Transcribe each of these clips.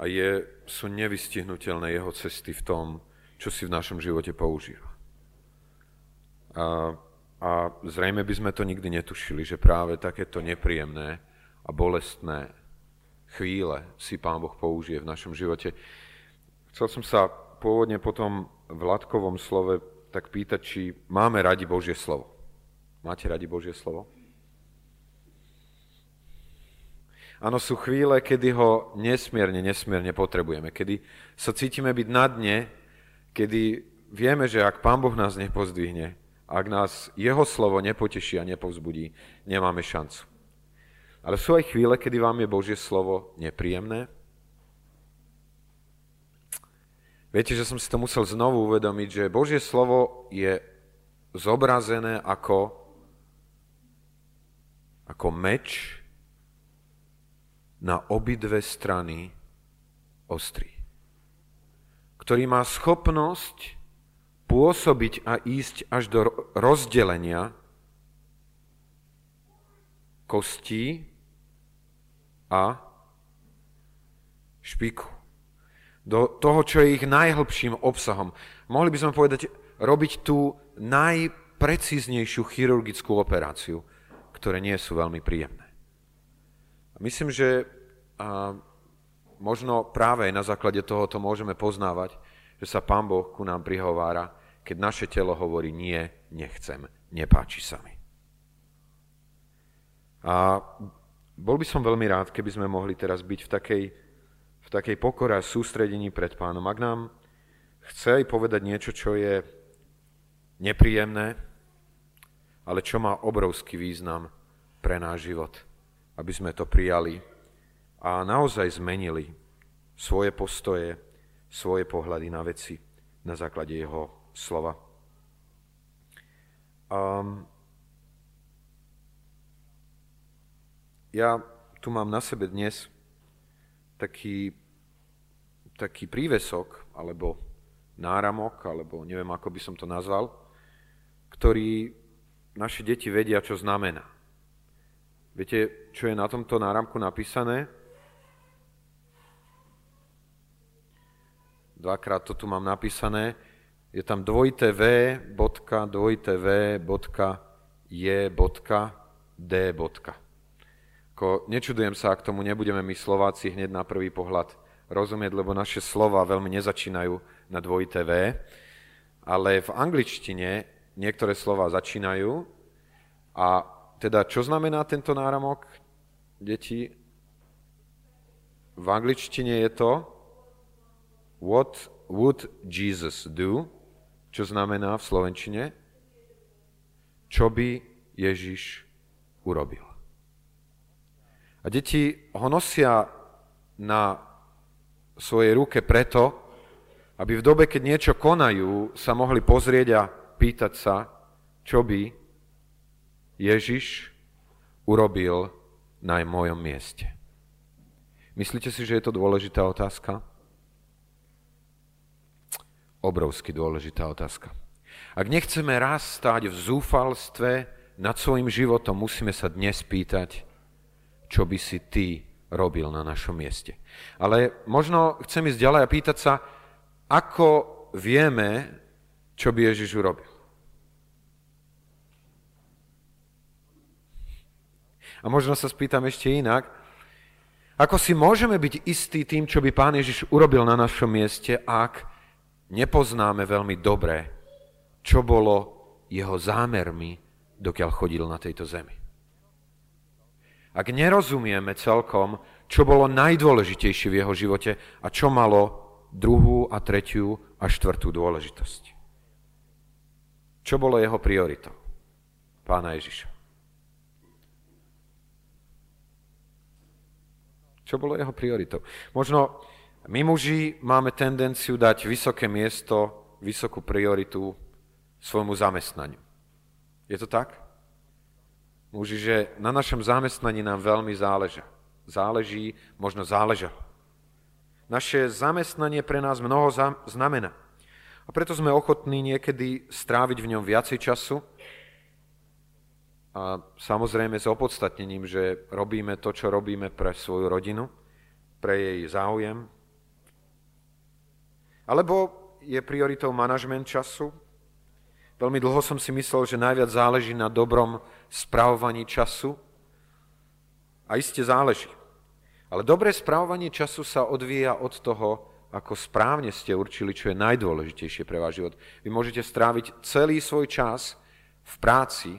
a je, sú nevystihnutelné jeho cesty v tom, čo si v našom živote používa. A, a zrejme by sme to nikdy netušili, že práve takéto nepríjemné a bolestné chvíle si Pán Boh použije v našom živote. Chcel som sa pôvodne potom v Latkovom slove tak pýtať, či máme radi Božie slovo. Máte radi Božie slovo? Áno, sú chvíle, kedy ho nesmierne, nesmierne potrebujeme, kedy sa cítime byť na dne, kedy vieme, že ak Pán Boh nás nepozdvihne, ak nás Jeho slovo nepoteší a nepovzbudí, nemáme šancu. Ale sú aj chvíle, kedy vám je Božie slovo nepríjemné. Viete, že som si to musel znovu uvedomiť, že Božie slovo je zobrazené ako, ako meč, na obidve strany ostrý, ktorý má schopnosť pôsobiť a ísť až do rozdelenia kostí a špiku. Do toho, čo je ich najhlbším obsahom. Mohli by sme povedať, robiť tú najprecíznejšiu chirurgickú operáciu, ktoré nie sú veľmi príjemné. Myslím, že a možno práve na základe tohoto môžeme poznávať, že sa Pán Boh ku nám prihovára, keď naše telo hovorí nie, nechcem, nepáči sa mi. A bol by som veľmi rád, keby sme mohli teraz byť v takej, v takej pokore a sústredení pred pánom. Ak nám chce aj povedať niečo, čo je nepríjemné, ale čo má obrovský význam pre náš život – aby sme to prijali a naozaj zmenili svoje postoje, svoje pohľady na veci na základe jeho slova. Um, ja tu mám na sebe dnes taký, taký prívesok, alebo náramok, alebo neviem, ako by som to nazval, ktorý naše deti vedia, čo znamená. Viete, čo je na tomto náramku napísané? Dvakrát to tu mám napísané. Je tam dvojité V, bodka, dvojité V, bodka, je, bodka, D, bodka. Ko, nečudujem sa, ak tomu nebudeme my Slováci hneď na prvý pohľad rozumieť, lebo naše slova veľmi nezačínajú na dvojité V, ale v angličtine niektoré slova začínajú a teda, čo znamená tento náramok, deti? V angličtine je to What would Jesus do? Čo znamená v slovenčine? Čo by Ježiš urobil? A deti ho nosia na svojej ruke preto, aby v dobe, keď niečo konajú, sa mohli pozrieť a pýtať sa, čo by Ježiš urobil na mojom mieste? Myslíte si, že je to dôležitá otázka? Obrovsky dôležitá otázka. Ak nechceme raz stáť v zúfalstve nad svojim životom, musíme sa dnes pýtať, čo by si ty robil na našom mieste. Ale možno chcem ísť ďalej a pýtať sa, ako vieme, čo by Ježiš urobil. A možno sa spýtam ešte inak, ako si môžeme byť istí tým, čo by Pán Ježiš urobil na našom mieste, ak nepoznáme veľmi dobre, čo bolo jeho zámermi, dokiaľ chodil na tejto zemi. Ak nerozumieme celkom, čo bolo najdôležitejšie v jeho živote a čo malo druhú a tretiu a štvrtú dôležitosť. Čo bolo jeho prioritou? Pána Ježiša. Čo bolo jeho prioritou? Možno my muži máme tendenciu dať vysoké miesto, vysokú prioritu svojmu zamestnaniu. Je to tak? Muži, že na našom zamestnaní nám veľmi záleža. Záleží, možno záleža. Naše zamestnanie pre nás mnoho znamená. A preto sme ochotní niekedy stráviť v ňom viacej času, a samozrejme s opodstatnením, že robíme to, čo robíme pre svoju rodinu, pre jej záujem, Alebo je prioritou manažment času? Veľmi dlho som si myslel, že najviac záleží na dobrom spravovaní času. A iste záleží. Ale dobré správovanie času sa odvíja od toho, ako správne ste určili, čo je najdôležitejšie pre váš život. Vy môžete stráviť celý svoj čas v práci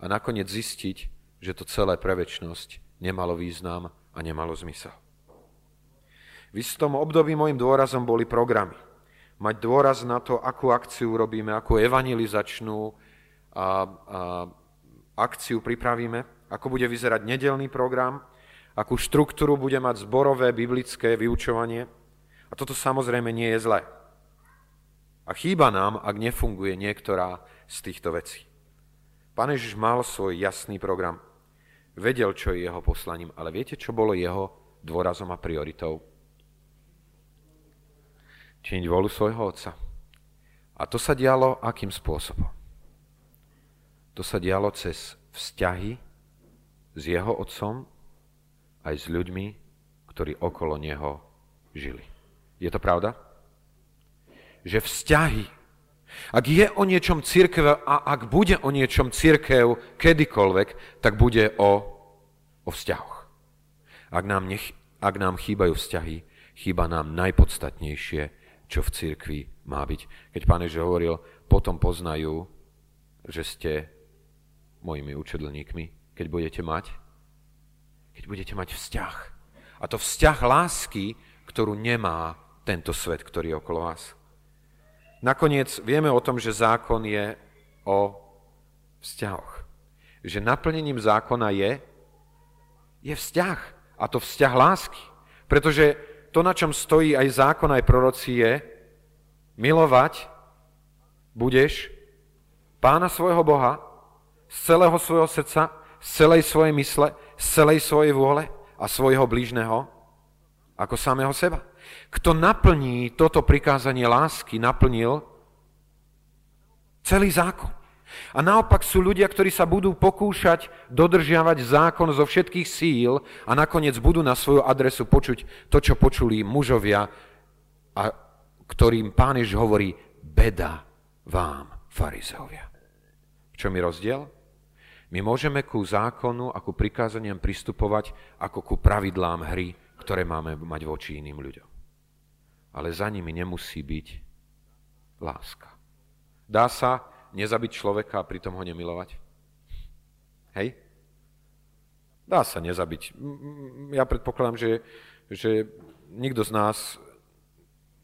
a nakoniec zistiť, že to celé pre väčšnosť nemalo význam a nemalo zmysel. V istom období môjim dôrazom boli programy. Mať dôraz na to, akú akciu robíme, akú evangelizačnú a, a, akciu pripravíme, ako bude vyzerať nedelný program, akú štruktúru bude mať zborové biblické vyučovanie. A toto samozrejme nie je zlé. A chýba nám, ak nefunguje niektorá z týchto vecí. Pán Ježiš mal svoj jasný program. Vedel, čo je jeho poslaním, ale viete, čo bolo jeho dôrazom a prioritou? Činiť volu svojho otca. A to sa dialo akým spôsobom? To sa dialo cez vzťahy s jeho otcom aj s ľuďmi, ktorí okolo neho žili. Je to pravda? Že vzťahy, ak je o niečom církev a ak bude o niečom církev kedykoľvek, tak bude o, o vzťahoch. Ak nám, nech, ak nám chýbajú vzťahy, chýba nám najpodstatnejšie čo v cirkvi má byť. Keď pán Ježiš hovoril, potom poznajú, že ste mojimi učedlníkmi, keď budete mať, keď budete mať vzťah. A to vzťah lásky, ktorú nemá tento svet, ktorý je okolo vás. Nakoniec vieme o tom, že zákon je o vzťahoch. Že naplnením zákona je, je vzťah. A to vzťah lásky. Pretože to, na čom stojí aj zákon, aj proroci, je milovať budeš pána svojho Boha z celého svojho srdca, z celej svojej mysle, z celej svojej vôle a svojho blížneho ako samého seba. Kto naplní toto prikázanie lásky, naplnil celý zákon. A naopak sú ľudia, ktorí sa budú pokúšať dodržiavať zákon zo všetkých síl a nakoniec budú na svoju adresu počuť to, čo počuli mužovia, a ktorým pán Jež hovorí, beda vám, farizeovia. V čom je rozdiel? My môžeme ku zákonu a ku prikázaniam pristupovať ako ku pravidlám hry, ktoré máme mať voči iným ľuďom. Ale za nimi nemusí byť láska. Dá sa nezabiť človeka a pritom ho nemilovať? Hej? Dá sa nezabiť. Ja predpokladám, že, že nikto z nás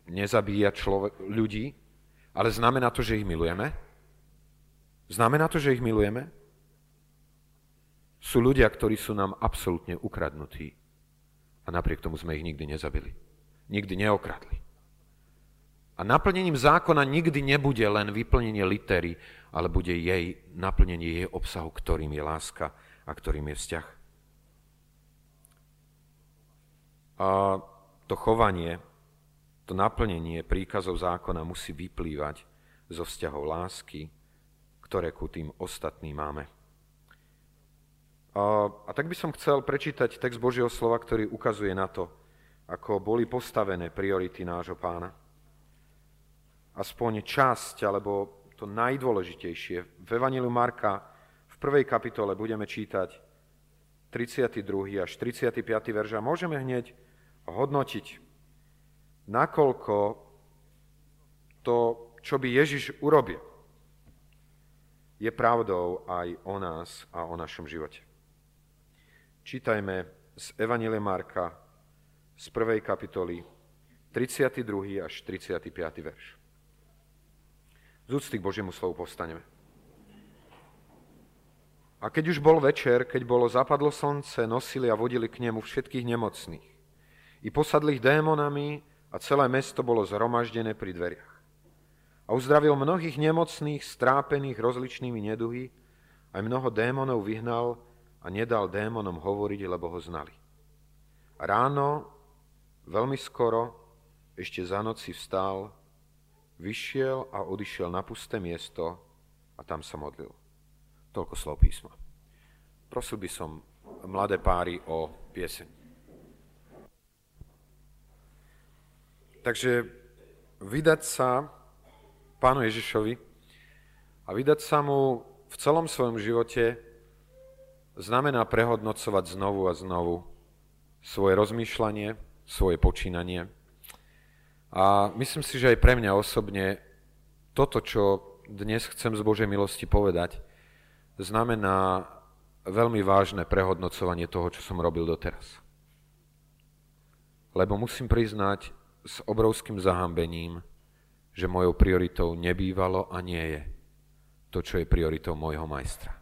nezabíja človek, ľudí, ale znamená to, že ich milujeme? Znamená to, že ich milujeme? Sú ľudia, ktorí sú nám absolútne ukradnutí a napriek tomu sme ich nikdy nezabili. Nikdy neokradli. A naplnením zákona nikdy nebude len vyplnenie litery, ale bude jej naplnenie jej obsahu, ktorým je láska a ktorým je vzťah. A to chovanie, to naplnenie príkazov zákona musí vyplývať zo vzťahov lásky, ktoré ku tým ostatným máme. A, a tak by som chcel prečítať text Božieho slova, ktorý ukazuje na to, ako boli postavené priority nášho pána aspoň časť, alebo to najdôležitejšie. V Evangeliu Marka v prvej kapitole budeme čítať 32. až 35. verš a môžeme hneď hodnotiť, nakoľko to, čo by Ježiš urobil, je pravdou aj o nás a o našom živote. Čítajme z Evangelia Marka z prvej kapitoly 32. až 35. verš. Z úcty k Božiemu slovu postaneme. A keď už bol večer, keď bolo zapadlo slnce, nosili a vodili k nemu všetkých nemocných. I posadlých démonami a celé mesto bolo zhromaždené pri dveriach. A uzdravil mnohých nemocných, strápených rozličnými neduhy, aj mnoho démonov vyhnal a nedal démonom hovoriť, lebo ho znali. A ráno, veľmi skoro, ešte za noci vstal vyšiel a odišiel na pusté miesto a tam sa modlil. Toľko slov písma. Prosil by som mladé páry o pieseň. Takže vydať sa pánu Ježišovi a vydať sa mu v celom svojom živote znamená prehodnocovať znovu a znovu svoje rozmýšľanie, svoje počínanie. A myslím si, že aj pre mňa osobne toto, čo dnes chcem z Božej milosti povedať, znamená veľmi vážne prehodnocovanie toho, čo som robil doteraz. Lebo musím priznať s obrovským zahambením, že mojou prioritou nebývalo a nie je to, čo je prioritou môjho majstra.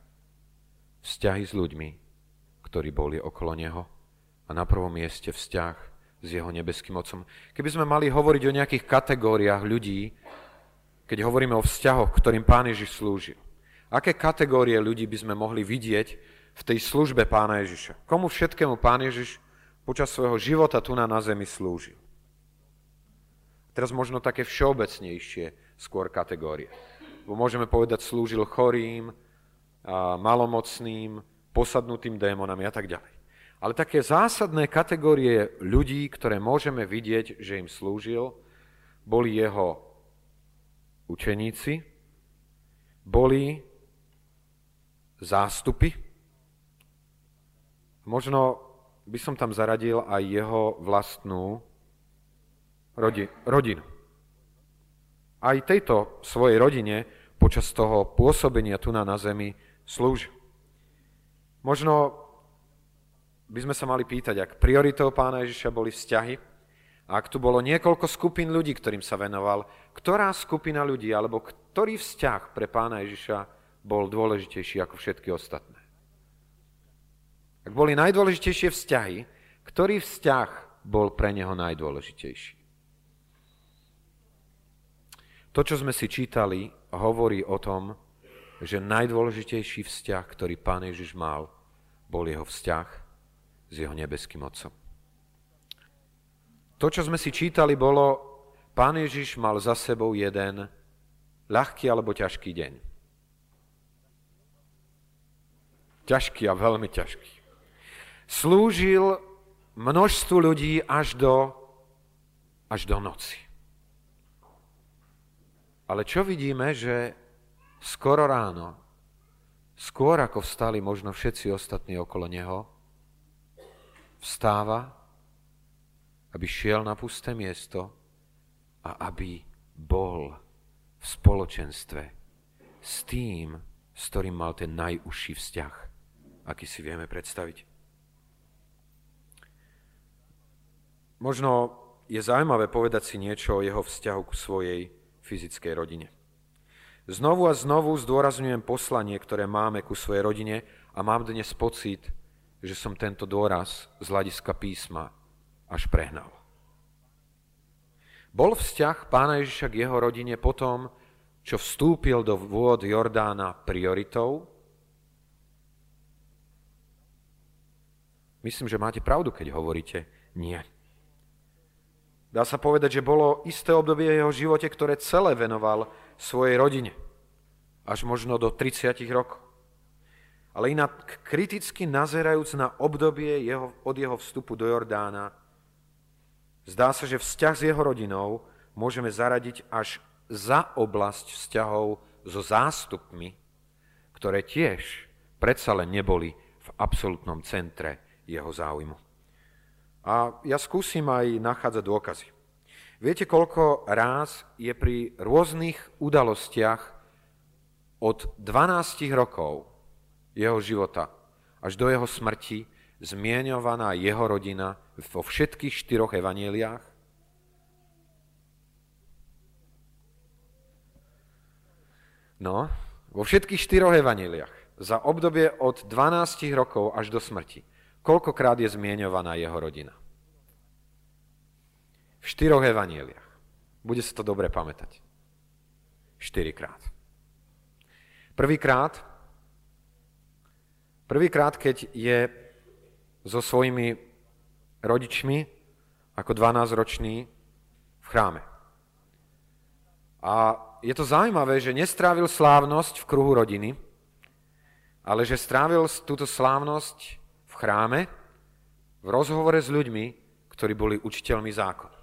Vzťahy s ľuďmi, ktorí boli okolo neho a na prvom mieste vzťah s jeho nebeským Otcom. Keby sme mali hovoriť o nejakých kategóriách ľudí, keď hovoríme o vzťahoch, ktorým Pán Ježiš slúžil, aké kategórie ľudí by sme mohli vidieť v tej službe Pána Ježiša? Komu všetkému Pán Ježiš počas svojho života tu na, zemi slúžil? Teraz možno také všeobecnejšie skôr kategórie môžeme povedať, slúžil chorým, malomocným, posadnutým démonami a tak ďalej. Ale také zásadné kategórie ľudí, ktoré môžeme vidieť, že im slúžil, boli jeho učeníci, boli zástupy, možno by som tam zaradil aj jeho vlastnú rodinu aj tejto svojej rodine počas toho pôsobenia tu na, zemi slúžil. Možno by sme sa mali pýtať, ak prioritou pána Ježiša boli vzťahy, a ak tu bolo niekoľko skupín ľudí, ktorým sa venoval, ktorá skupina ľudí alebo ktorý vzťah pre pána Ježiša bol dôležitejší ako všetky ostatné? Ak boli najdôležitejšie vzťahy, ktorý vzťah bol pre neho najdôležitejší? To, čo sme si čítali, hovorí o tom, že najdôležitejší vzťah, ktorý pán Ježiš mal, bol jeho vzťah s jeho nebeským Otcom. To, čo sme si čítali, bolo, pán Ježiš mal za sebou jeden ľahký alebo ťažký deň. Ťažký a veľmi ťažký. Slúžil množstvu ľudí až do, až do noci. Ale čo vidíme, že skoro ráno, skôr ako vstali možno všetci ostatní okolo neho, vstáva, aby šiel na pusté miesto a aby bol v spoločenstve s tým, s ktorým mal ten najúžší vzťah, aký si vieme predstaviť. Možno je zaujímavé povedať si niečo o jeho vzťahu k svojej fyzickej rodine. Znovu a znovu zdôrazňujem poslanie, ktoré máme ku svojej rodine a mám dnes pocit, že som tento dôraz z hľadiska písma až prehnal. Bol vzťah pána Ježiša k jeho rodine potom, čo vstúpil do vôd Jordána prioritou? Myslím, že máte pravdu, keď hovoríte nie. Dá sa povedať, že bolo isté obdobie jeho živote, ktoré celé venoval svojej rodine. Až možno do 30 rokov. Ale inak kriticky nazerajúc na obdobie jeho, od jeho vstupu do Jordána, zdá sa, že vzťah s jeho rodinou môžeme zaradiť až za oblasť vzťahov so zástupmi, ktoré tiež predsa len neboli v absolútnom centre jeho záujmu. A ja skúsim aj nachádzať dôkazy. Viete, koľko ráz je pri rôznych udalostiach od 12 rokov jeho života až do jeho smrti zmienovaná jeho rodina vo všetkých štyroch evanieliách? No, vo všetkých štyroch evaneliách za obdobie od 12 rokov až do smrti Koľkokrát je zmienovaná jeho rodina? V štyroch evanieliach. Bude sa to dobre pamätať. Štyrikrát. Prvýkrát, prvýkrát, keď je so svojimi rodičmi ako 12-ročný v chráme. A je to zaujímavé, že nestrávil slávnosť v kruhu rodiny, ale že strávil túto slávnosť chráme v rozhovore s ľuďmi, ktorí boli učiteľmi zákona.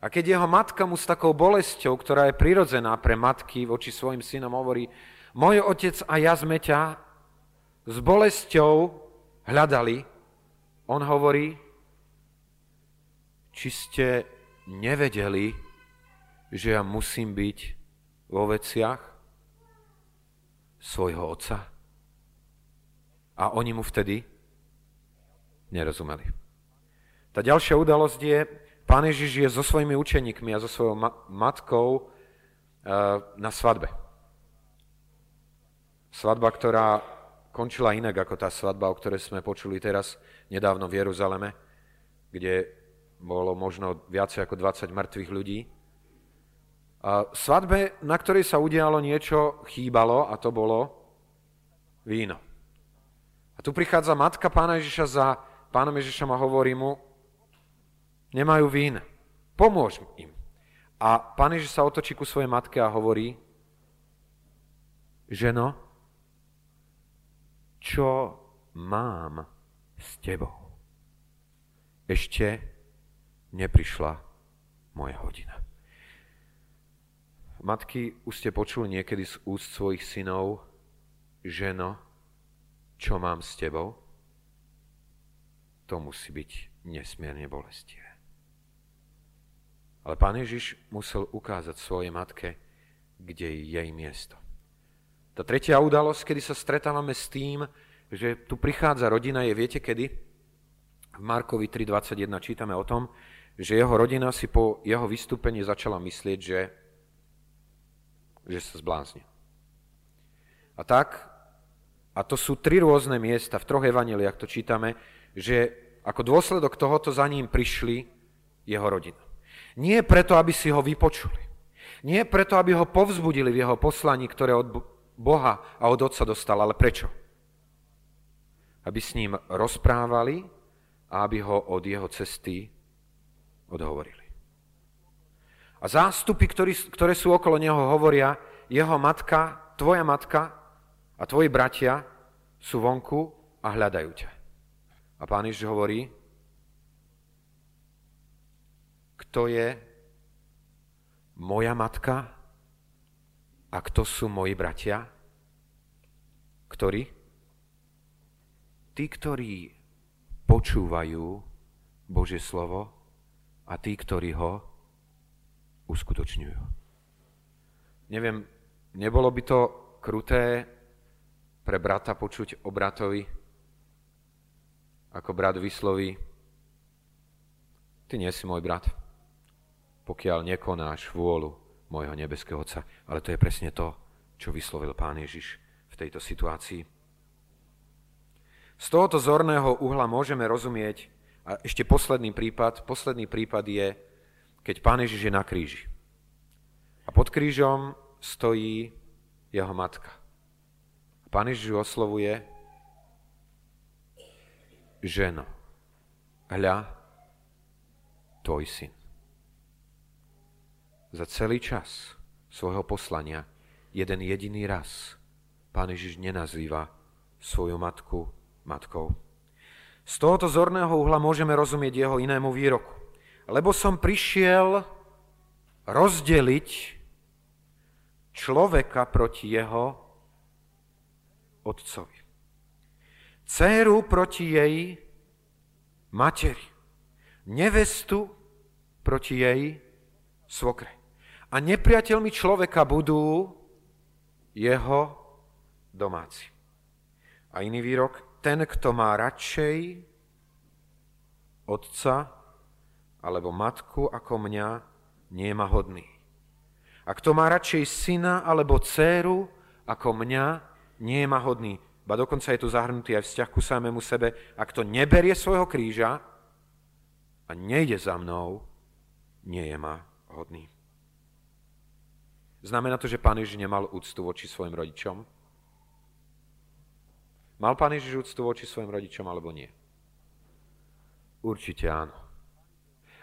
A keď jeho matka mu s takou bolesťou, ktorá je prirodzená pre matky voči svojim synom, hovorí, môj otec a ja sme ťa s bolesťou hľadali, on hovorí, či ste nevedeli, že ja musím byť vo veciach svojho otca? A oni mu vtedy nerozumeli. Tá ďalšia udalosť je, pán Ježiš je so svojimi učeníkmi a so svojou ma- matkou uh, na svadbe. Svadba, ktorá končila inak ako tá svadba, o ktorej sme počuli teraz nedávno v Jeruzaleme, kde bolo možno viacej ako 20 mŕtvych ľudí. A svadbe, na ktorej sa udialo niečo, chýbalo a to bolo víno. A tu prichádza matka pána Ježiša za pánom Ježišom a hovorí mu, nemajú vín, pomôž im. A pán Ježiš sa otočí ku svojej matke a hovorí, ženo, čo mám s tebou? Ešte neprišla moja hodina. Matky, už ste počuli niekedy z úst svojich synov, ženo, čo mám s tebou? To musí byť nesmierne bolestivé. Ale pán Ježiš musel ukázať svojej matke, kde je jej miesto. Tá tretia udalosť, kedy sa stretávame s tým, že tu prichádza rodina, je viete kedy? V Markovi 3.21 čítame o tom, že jeho rodina si po jeho vystúpení začala myslieť, že, že sa zblázni. A tak, a to sú tri rôzne miesta, v troch evaneliách to čítame, že ako dôsledok tohoto za ním prišli jeho rodina. Nie preto, aby si ho vypočuli. Nie preto, aby ho povzbudili v jeho poslaní, ktoré od Boha a od Otca dostal, ale prečo? Aby s ním rozprávali a aby ho od jeho cesty odhovorili. A zástupy, ktorý, ktoré sú okolo neho, hovoria, jeho matka, tvoja matka a tvoji bratia sú vonku a hľadajú ťa. A pán Ježiš hovorí, kto je moja matka a kto sú moji bratia? Ktorí? Tí, ktorí počúvajú Božie slovo a tí, ktorí ho uskutočňujú. Neviem, nebolo by to kruté pre brata počuť o bratovi, ako brat vysloví, ty nie si môj brat pokiaľ nekonáš vôľu môjho nebeského Otca. Ale to je presne to, čo vyslovil Pán Ježiš v tejto situácii. Z tohoto zorného uhla môžeme rozumieť, a ešte posledný prípad, posledný prípad je, keď Pán Ježiš je na kríži. A pod krížom stojí jeho matka. A Pán Ježiš oslovuje ženo, hľa, tvoj syn za celý čas svojho poslania jeden jediný raz Pán Ježiš nenazýva svoju matku matkou. Z tohoto zorného uhla môžeme rozumieť jeho inému výroku. Lebo som prišiel rozdeliť človeka proti jeho otcovi. Céru proti jej materi. Nevestu proti jej svokre. A nepriateľmi človeka budú jeho domáci. A iný výrok, ten, kto má radšej otca alebo matku ako mňa, nie je hodný. A kto má radšej syna alebo dceru ako mňa, nie je ma hodný. Ba dokonca je tu zahrnutý aj vzťah ku samému sebe. A kto neberie svojho kríža a nejde za mnou, nie je ma hodný. Znamená to, že pán Ježiš nemal úctu voči svojim rodičom? Mal pán Ježiš úctu voči svojim rodičom alebo nie? Určite áno.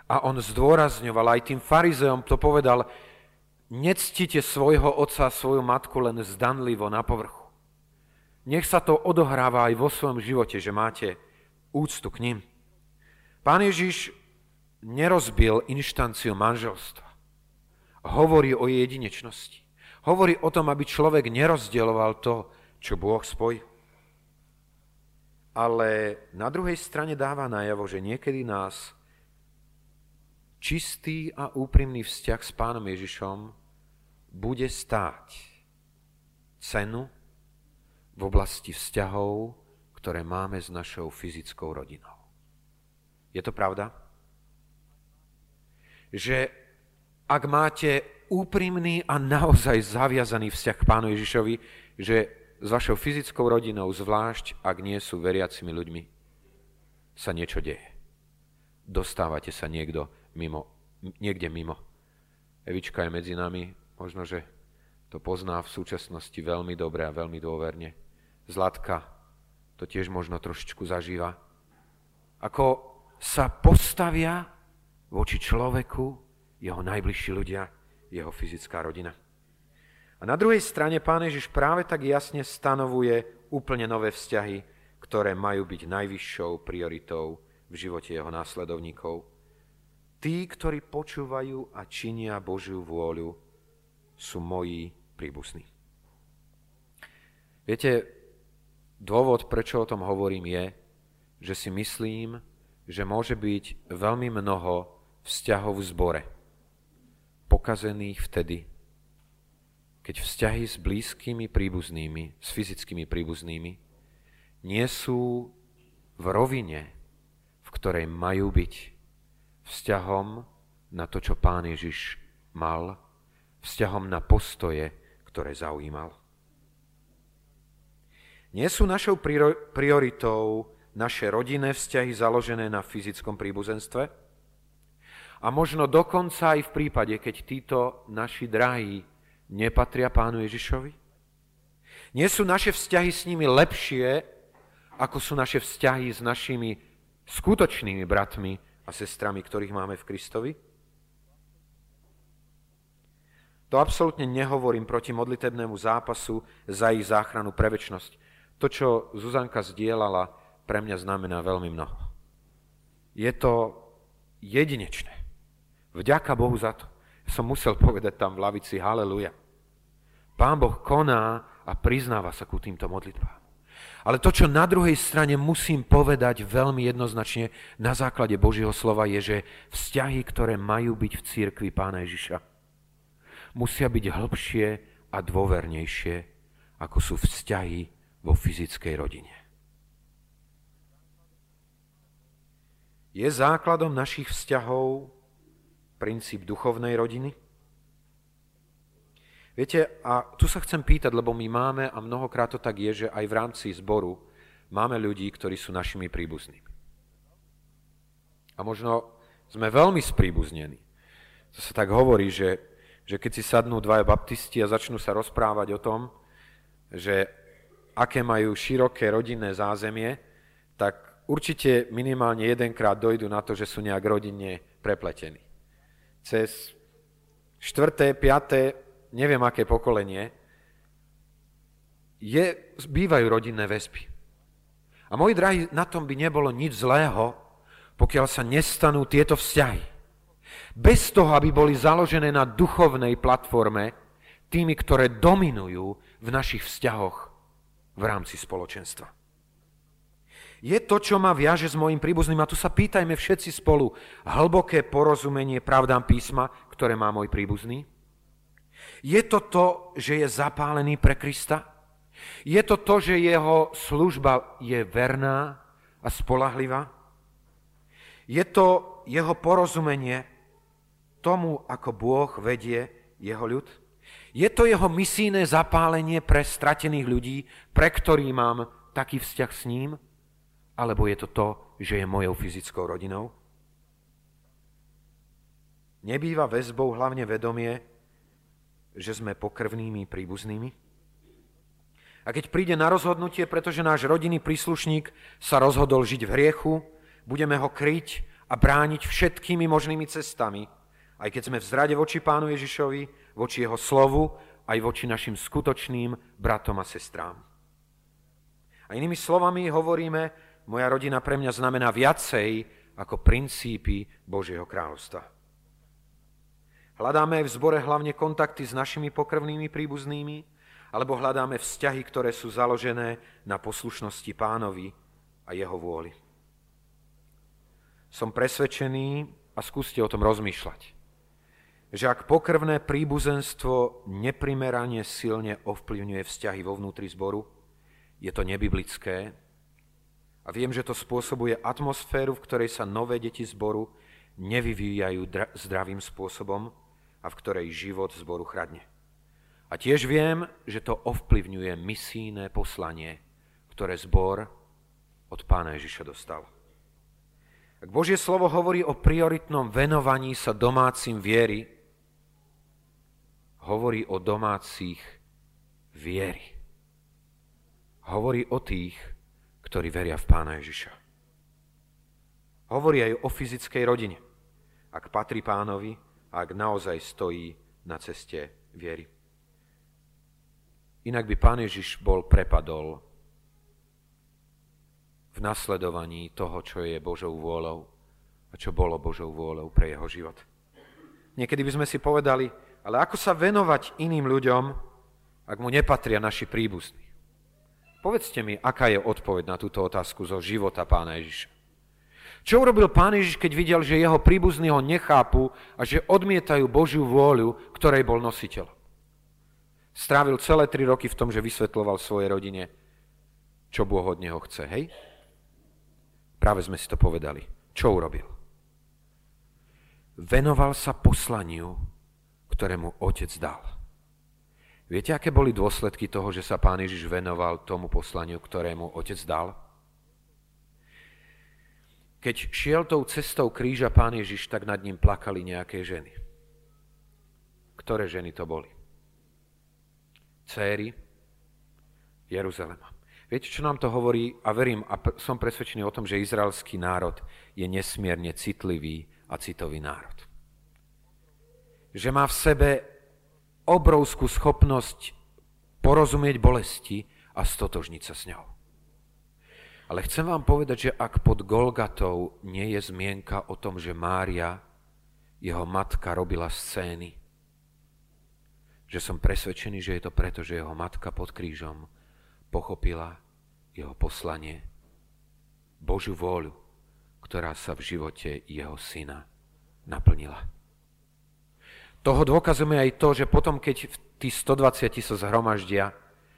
A on zdôrazňoval, aj tým farizeom to povedal, nectite svojho otca a svoju matku len zdanlivo na povrchu. Nech sa to odohráva aj vo svojom živote, že máte úctu k ním. Pán Ježiš nerozbil inštanciu manželstva. Hovorí o jedinečnosti. Hovorí o tom, aby človek nerozdieloval to, čo Boh spojil. Ale na druhej strane dáva najavo, že niekedy nás čistý a úprimný vzťah s pánom Ježišom bude stáť cenu v oblasti vzťahov, ktoré máme s našou fyzickou rodinou. Je to pravda? Že ak máte úprimný a naozaj zaviazaný vzťah k Pánu Ježišovi, že s vašou fyzickou rodinou, zvlášť ak nie sú veriacimi ľuďmi, sa niečo deje. Dostávate sa niekto mimo, niekde mimo. Evička je medzi nami, možno, že to pozná v súčasnosti veľmi dobre a veľmi dôverne. Zlatka to tiež možno trošičku zažíva. Ako sa postavia voči človeku jeho najbližší ľudia, jeho fyzická rodina. A na druhej strane Pán Ježiš práve tak jasne stanovuje úplne nové vzťahy, ktoré majú byť najvyššou prioritou v živote jeho následovníkov. Tí, ktorí počúvajú a činia Božiu vôľu, sú moji príbuzní. Viete, dôvod, prečo o tom hovorím, je, že si myslím, že môže byť veľmi mnoho vzťahov v zbore, pokazených vtedy, keď vzťahy s blízkymi príbuznými, s fyzickými príbuznými, nie sú v rovine, v ktorej majú byť vzťahom na to, čo Pán Ježiš mal, vzťahom na postoje, ktoré zaujímal. Nie sú našou prioritou naše rodinné vzťahy založené na fyzickom príbuzenstve? A možno dokonca aj v prípade, keď títo naši drahí nepatria pánu Ježišovi? Nie sú naše vzťahy s nimi lepšie, ako sú naše vzťahy s našimi skutočnými bratmi a sestrami, ktorých máme v Kristovi? To absolútne nehovorím proti modlitebnému zápasu za ich záchranu pre väčnosť. To, čo Zuzanka zdieľala, pre mňa znamená veľmi mnoho. Je to jedinečné. Vďaka Bohu za to. Som musel povedať tam v lavici haleluja. Pán Boh koná a priznáva sa ku týmto modlitbám. Ale to, čo na druhej strane musím povedať veľmi jednoznačne na základe Božieho slova, je, že vzťahy, ktoré majú byť v církvi Pána Ježiša, musia byť hĺbšie a dôvernejšie, ako sú vzťahy vo fyzickej rodine. Je základom našich vzťahov princíp duchovnej rodiny? Viete, a tu sa chcem pýtať, lebo my máme, a mnohokrát to tak je, že aj v rámci zboru máme ľudí, ktorí sú našimi príbuznými. A možno sme veľmi spríbuznení. To sa tak hovorí, že, že keď si sadnú dvaja baptisti a začnú sa rozprávať o tom, že aké majú široké rodinné zázemie, tak určite minimálne jedenkrát dojdu na to, že sú nejak rodinne prepletení. Cez štvrté, piaté neviem aké pokolenie, je, bývajú rodinné väzby. A moji drahí, na tom by nebolo nič zlého, pokiaľ sa nestanú tieto vzťahy. Bez toho, aby boli založené na duchovnej platforme, tými, ktoré dominujú v našich vzťahoch v rámci spoločenstva. Je to, čo ma viaže s mojim príbuzným, a tu sa pýtajme všetci spolu, hlboké porozumenie pravdám písma, ktoré má môj príbuzný? Je to to, že je zapálený pre Krista? Je to to, že jeho služba je verná a spolahlivá? Je to jeho porozumenie tomu, ako Bôh vedie jeho ľud? Je to jeho misijné zapálenie pre stratených ľudí, pre ktorý mám taký vzťah s ním? Alebo je to to, že je mojou fyzickou rodinou? Nebýva väzbou hlavne vedomie, že sme pokrvnými príbuznými? A keď príde na rozhodnutie, pretože náš rodinný príslušník sa rozhodol žiť v hriechu, budeme ho kryť a brániť všetkými možnými cestami, aj keď sme v zrade voči Pánu Ježišovi, voči Jeho slovu, aj voči našim skutočným bratom a sestrám. A inými slovami hovoríme, moja rodina pre mňa znamená viacej ako princípy Božieho kráľovstva. Hľadáme v zbore hlavne kontakty s našimi pokrvnými príbuznými, alebo hľadáme vzťahy, ktoré sú založené na poslušnosti pánovi a jeho vôli. Som presvedčený, a skúste o tom rozmýšľať, že ak pokrvné príbuzenstvo neprimerane silne ovplyvňuje vzťahy vo vnútri zboru, je to nebiblické a viem, že to spôsobuje atmosféru, v ktorej sa nové deti zboru nevyvíjajú zdravým spôsobom a v ktorej život zboru chradne. A tiež viem, že to ovplyvňuje misijné poslanie, ktoré zbor od pána Ježiša dostal. Ak Božie slovo hovorí o prioritnom venovaní sa domácim viery, hovorí o domácich viery. Hovorí o tých, ktorí veria v Pána Ježiša. Hovorí aj o fyzickej rodine, ak patrí pánovi ak naozaj stojí na ceste viery. Inak by Pán Ježiš bol prepadol v nasledovaní toho, čo je Božou vôľou a čo bolo Božou vôľou pre jeho život. Niekedy by sme si povedali, ale ako sa venovať iným ľuďom, ak mu nepatria naši príbuzní? Povedzte mi, aká je odpoveď na túto otázku zo života pána Ježiša. Čo urobil pán Ježiš, keď videl, že jeho príbuzní ho nechápu a že odmietajú Božiu vôľu, ktorej bol nositeľ? Strávil celé tri roky v tom, že vysvetloval svojej rodine, čo Boh od neho chce, hej? Práve sme si to povedali. Čo urobil? Venoval sa poslaniu, ktoré mu otec dal. Viete, aké boli dôsledky toho, že sa pán Ježiš venoval tomu poslaniu, ktorému otec dal? Keď šiel tou cestou kríža pán Ježiš, tak nad ním plakali nejaké ženy. Ktoré ženy to boli? Céry Jeruzalema. Viete, čo nám to hovorí? A verím a som presvedčený o tom, že izraelský národ je nesmierne citlivý a citový národ. Že má v sebe obrovskú schopnosť porozumieť bolesti a stotožniť sa s ňou. Ale chcem vám povedať, že ak pod Golgatou nie je zmienka o tom, že Mária, jeho matka, robila scény, že som presvedčený, že je to preto, že jeho matka pod krížom pochopila jeho poslanie, Božiu vôľu, ktorá sa v živote jeho syna naplnila. Toho dôkazujeme aj to, že potom, keď tí 120 sa zhromaždia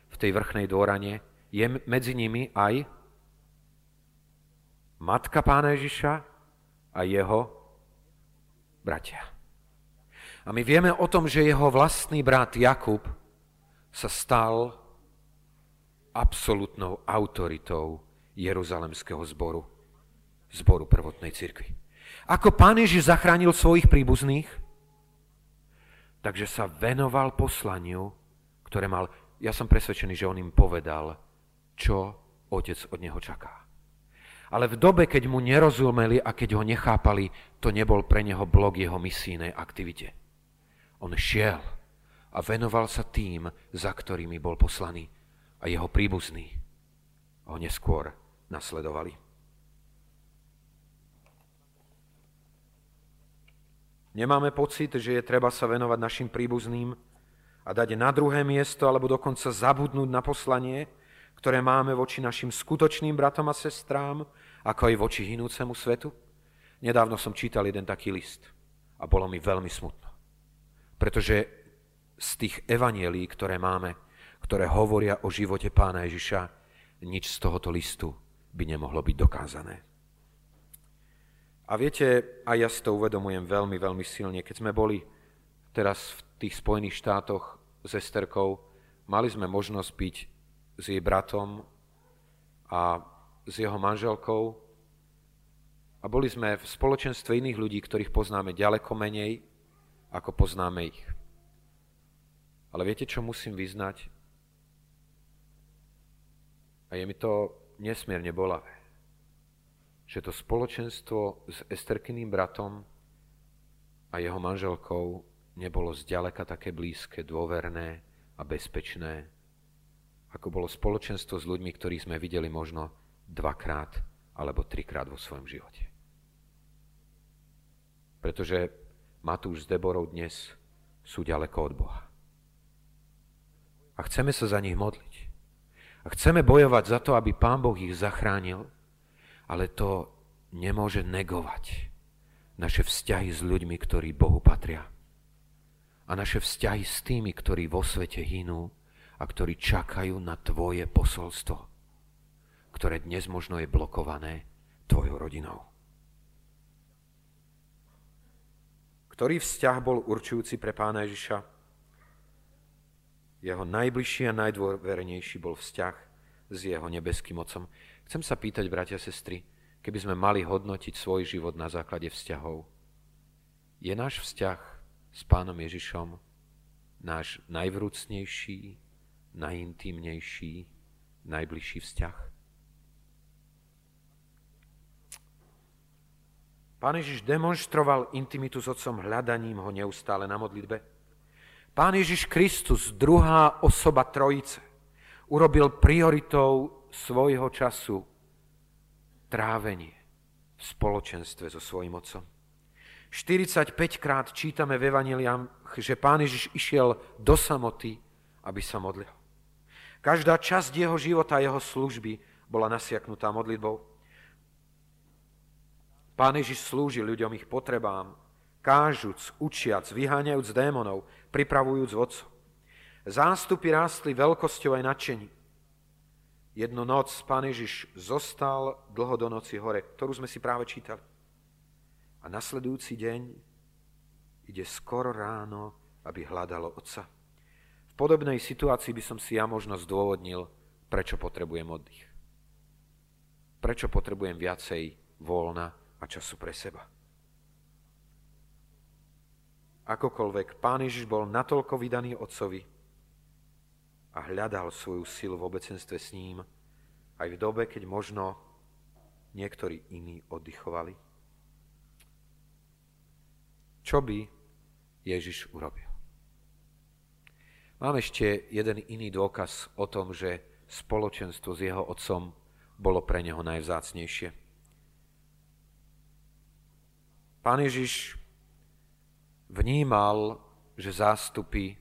v tej vrchnej dôrane, je medzi nimi aj matka pána Ježiša a jeho bratia. A my vieme o tom, že jeho vlastný brat Jakub sa stal absolútnou autoritou Jeruzalemského zboru, zboru prvotnej cirkvi. Ako pán Ježiš zachránil svojich príbuzných, takže sa venoval poslaniu, ktoré mal, ja som presvedčený, že on im povedal, čo otec od neho čaká. Ale v dobe, keď mu nerozumeli a keď ho nechápali, to nebol pre neho blok jeho misijnej aktivite. On šiel a venoval sa tým, za ktorými bol poslaný a jeho príbuzní ho neskôr nasledovali. Nemáme pocit, že je treba sa venovať našim príbuzným a dať na druhé miesto alebo dokonca zabudnúť na poslanie, ktoré máme voči našim skutočným bratom a sestrám, ako aj voči hinúcemu svetu? Nedávno som čítal jeden taký list a bolo mi veľmi smutno. Pretože z tých evanielí, ktoré máme, ktoré hovoria o živote pána Ježiša, nič z tohoto listu by nemohlo byť dokázané. A viete, a ja si to uvedomujem veľmi, veľmi silne, keď sme boli teraz v tých Spojených štátoch s Esterkou, mali sme možnosť byť s jej bratom a s jeho manželkou a boli sme v spoločenstve iných ľudí, ktorých poznáme ďaleko menej, ako poznáme ich. Ale viete, čo musím vyznať? A je mi to nesmierne bolavé, že to spoločenstvo s Esterkyným bratom a jeho manželkou nebolo zďaleka také blízke, dôverné a bezpečné, ako bolo spoločenstvo s ľuďmi, ktorých sme videli možno dvakrát alebo trikrát vo svojom živote. pretože Matúš s Deborou dnes sú ďaleko od Boha. A chceme sa za nich modliť. A chceme bojovať za to, aby Pán Boh ich zachránil, ale to nemôže negovať naše vzťahy s ľuďmi, ktorí Bohu patria. A naše vzťahy s tými, ktorí vo svete hynú a ktorí čakajú na tvoje posolstvo, ktoré dnes možno je blokované tvojou rodinou. Ktorý vzťah bol určujúci pre pána Ježiša? Jeho najbližší a najdôvernejší bol vzťah s jeho nebeským mocom. Chcem sa pýtať, bratia a sestry, keby sme mali hodnotiť svoj život na základe vzťahov. Je náš vzťah s pánom Ježišom náš najvrúcnejší, najintímnejší, najbližší vzťah? Pán Ježiš demonstroval intimitu s Otcom hľadaním ho neustále na modlitbe. Pán Ježiš Kristus, druhá osoba Trojice, urobil prioritou svojho času trávenie v spoločenstve so svojím Otcom. 45 krát čítame v Evangeliám, že Pán Ježiš išiel do samoty, aby sa modlil. Každá časť jeho života, jeho služby bola nasiaknutá modlitbou. Pán Ježiš slúži ľuďom ich potrebám, kážuc, učiac, vyháňajúc démonov, pripravujúc vodcov. Zástupy rástli veľkosťou aj nadšení. Jednu noc pán Ježiš zostal dlho do noci hore, ktorú sme si práve čítali. A nasledujúci deň ide skoro ráno, aby hľadalo otca. V podobnej situácii by som si ja možno zdôvodnil, prečo potrebujem oddych. Prečo potrebujem viacej voľna a času pre seba. Akokoľvek, Pán Ježiš bol natoľko vydaný Otcovi a hľadal svoju silu v obecenstve s ním, aj v dobe, keď možno niektorí iní oddychovali. Čo by Ježiš urobil? Mám ešte jeden iný dôkaz o tom, že spoločenstvo s jeho otcom bolo pre neho najvzácnejšie. Pán Ježiš vnímal, že zástupy,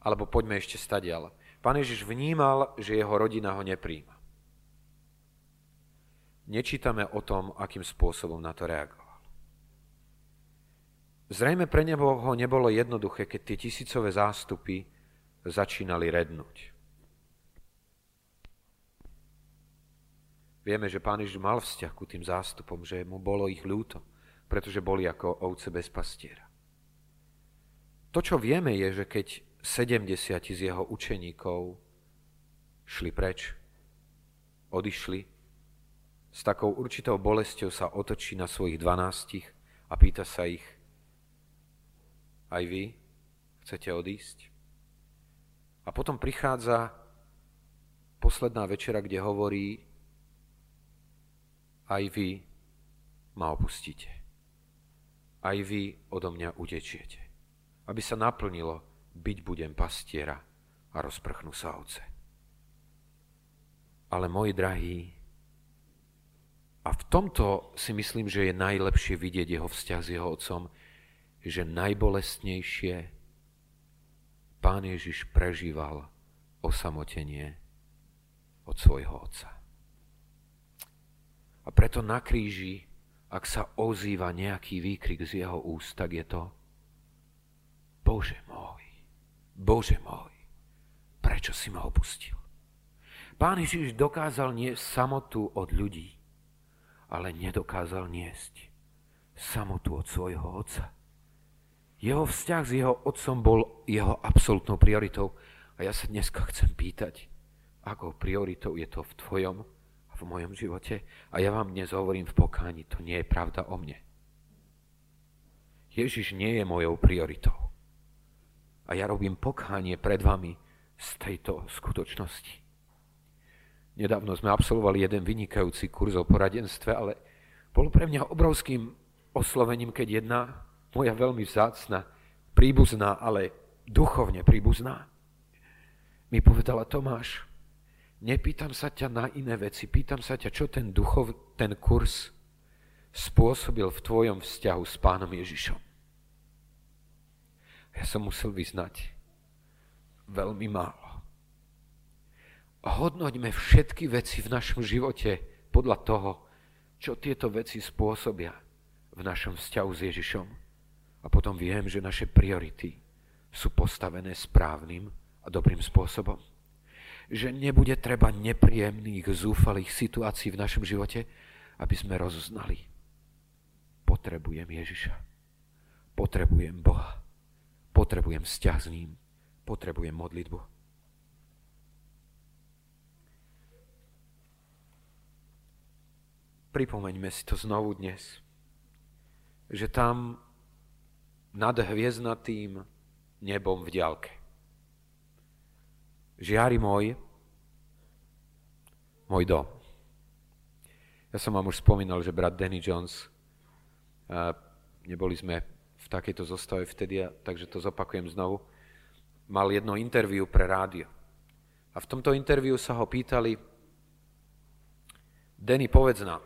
alebo poďme ešte stadiaľ, Pán Ježiš vnímal, že jeho rodina ho nepríjma. Nečítame o tom, akým spôsobom na to reagoval. Zrejme pre nebo ho nebolo jednoduché, keď tie tisícové zástupy začínali rednúť. Vieme, že Pán Ježiš mal vzťah ku tým zástupom, že mu bolo ich ľúto, pretože boli ako ovce bez pastiera. To, čo vieme, je, že keď 70 z jeho učeníkov šli preč, odišli, s takou určitou bolesťou sa otočí na svojich dvanástich a pýta sa ich, aj vy chcete odísť? A potom prichádza posledná večera, kde hovorí, aj vy ma opustíte. Aj vy odo mňa utečiete. Aby sa naplnilo, byť budem pastiera a rozprchnú sa ovce. Ale moji drahí, a v tomto si myslím, že je najlepšie vidieť jeho vzťah s jeho otcom, že najbolestnejšie pán Ježiš prežíval osamotenie od svojho otca. A preto na kríži, ak sa ozýva nejaký výkrik z jeho úst, tak je to Bože môj, Bože môj, prečo si ma opustil? Pán Ježiš dokázal niesť samotu od ľudí, ale nedokázal niesť samotu od svojho otca. Jeho vzťah s jeho otcom bol jeho absolútnou prioritou. A ja sa dneska chcem pýtať, akou prioritou je to v tvojom v mojom živote a ja vám dnes hovorím v pokáni, to nie je pravda o mne. Ježiš nie je mojou prioritou. A ja robím pokánie pred vami z tejto skutočnosti. Nedávno sme absolvovali jeden vynikajúci kurz o poradenstve, ale bolo pre mňa obrovským oslovením, keď jedna moja veľmi vzácna, príbuzná, ale duchovne príbuzná, mi povedala Tomáš, Nepýtam sa ťa na iné veci, pýtam sa ťa, čo ten duchov, ten kurz spôsobil v tvojom vzťahu s pánom Ježišom. Ja som musel vyznať veľmi málo. Hodnoťme všetky veci v našom živote podľa toho, čo tieto veci spôsobia v našom vzťahu s Ježišom. A potom viem, že naše priority sú postavené správnym a dobrým spôsobom. Že nebude treba nepríjemných, zúfalých situácií v našom živote, aby sme rozoznali. Potrebujem Ježiša. Potrebujem Boha. Potrebujem vzťah s ním. Potrebujem modlitbu. Pripomeňme si to znovu dnes, že tam nad hviezdnatým nebom v diálke. Žiari môj, môj dom. Ja som vám už spomínal, že brat Danny Jones, neboli sme takejto zostave vtedy, takže to zopakujem znovu, mal jedno interviu pre rádio. A v tomto interviu sa ho pýtali, Denny, povedz nám,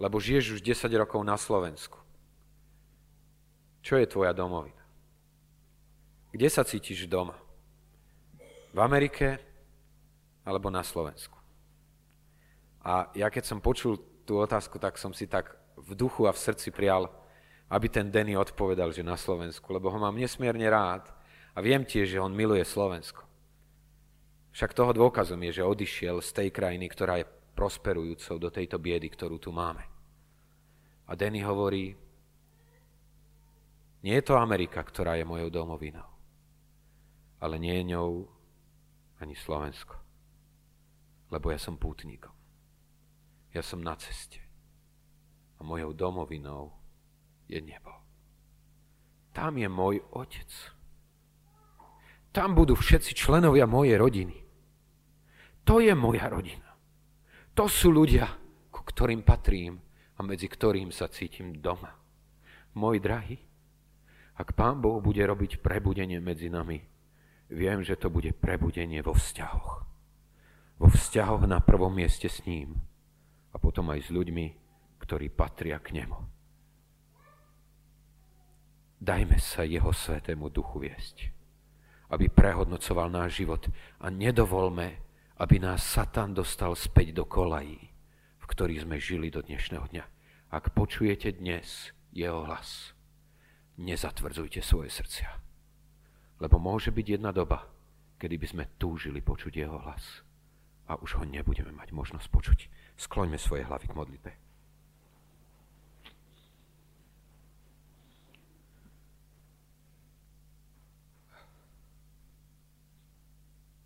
lebo žiješ už 10 rokov na Slovensku. Čo je tvoja domovina? Kde sa cítiš doma? V Amerike alebo na Slovensku? A ja keď som počul tú otázku, tak som si tak v duchu a v srdci prial, aby ten Denny odpovedal, že na Slovensku, lebo ho mám nesmierne rád a viem tiež, že on miluje Slovensko. Však toho dôkazom je, že odišiel z tej krajiny, ktorá je prosperujúcou do tejto biedy, ktorú tu máme. A Denny hovorí, nie je to Amerika, ktorá je mojou domovinou, ale nie je ňou ani Slovensko, lebo ja som pútnikom. Ja som na ceste a mojou domovinou je nebo. Tam je môj otec. Tam budú všetci členovia mojej rodiny. To je moja rodina. To sú ľudia, ku ktorým patrím a medzi ktorým sa cítim doma. Môj drahý, ak Pán Boh bude robiť prebudenie medzi nami, viem, že to bude prebudenie vo vzťahoch. Vo vzťahoch na prvom mieste s ním a potom aj s ľuďmi, ktorí patria k nemu. Dajme sa jeho svetému duchu viesť, aby prehodnocoval náš život a nedovolme, aby nás Satan dostal späť do kolají, v ktorých sme žili do dnešného dňa. Ak počujete dnes jeho hlas, nezatvrdzujte svoje srdcia. Lebo môže byť jedna doba, kedy by sme túžili počuť jeho hlas a už ho nebudeme mať možnosť počuť. Skloňme svoje hlavy k modlitbe.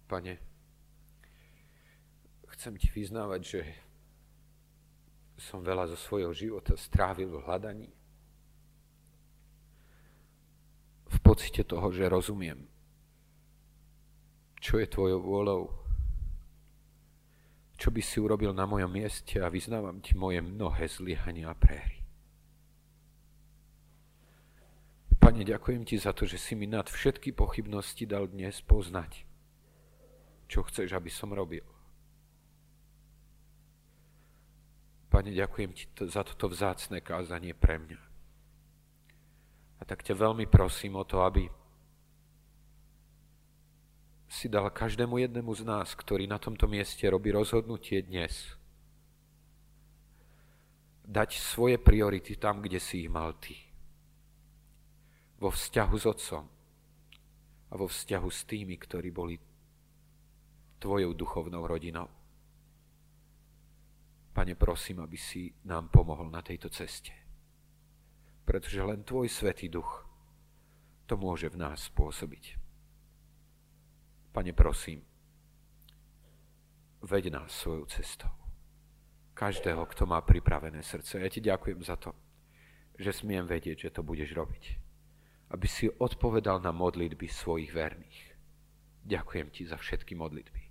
Pane, chcem ti vyznávať, že som veľa zo svojho života strávil v hľadaní. V pocite toho, že rozumiem, čo je tvojou vôľou, čo by si urobil na mojom mieste a vyznávam ti moje mnohé zlyhania a prehry. Pane, ďakujem ti za to, že si mi nad všetky pochybnosti dal dnes poznať, čo chceš, aby som robil. Pane, ďakujem Ti za toto vzácne kázanie pre mňa. A tak ťa veľmi prosím o to, aby si dal každému jednému z nás, ktorý na tomto mieste robí rozhodnutie dnes, dať svoje priority tam, kde si ich mal Ty. Vo vzťahu s Otcom a vo vzťahu s tými, ktorí boli Tvojou duchovnou rodinou. Pane, prosím, aby si nám pomohol na tejto ceste. Pretože len Tvoj Svetý Duch to môže v nás spôsobiť. Pane, prosím, veď nás svojou cestou. Každého, kto má pripravené srdce. Ja Ti ďakujem za to, že smiem vedieť, že to budeš robiť. Aby si odpovedal na modlitby svojich verných. Ďakujem Ti za všetky modlitby,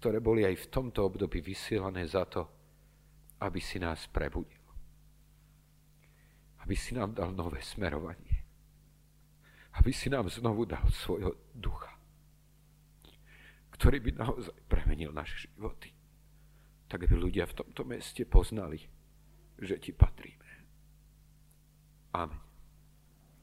ktoré boli aj v tomto období vysielané za to, aby si nás prebudil. Aby si nám dal nové smerovanie. Aby si nám znovu dal svojho ducha, ktorý by naozaj premenil naše životy. Tak by ľudia v tomto meste poznali, že ti patríme. Amen.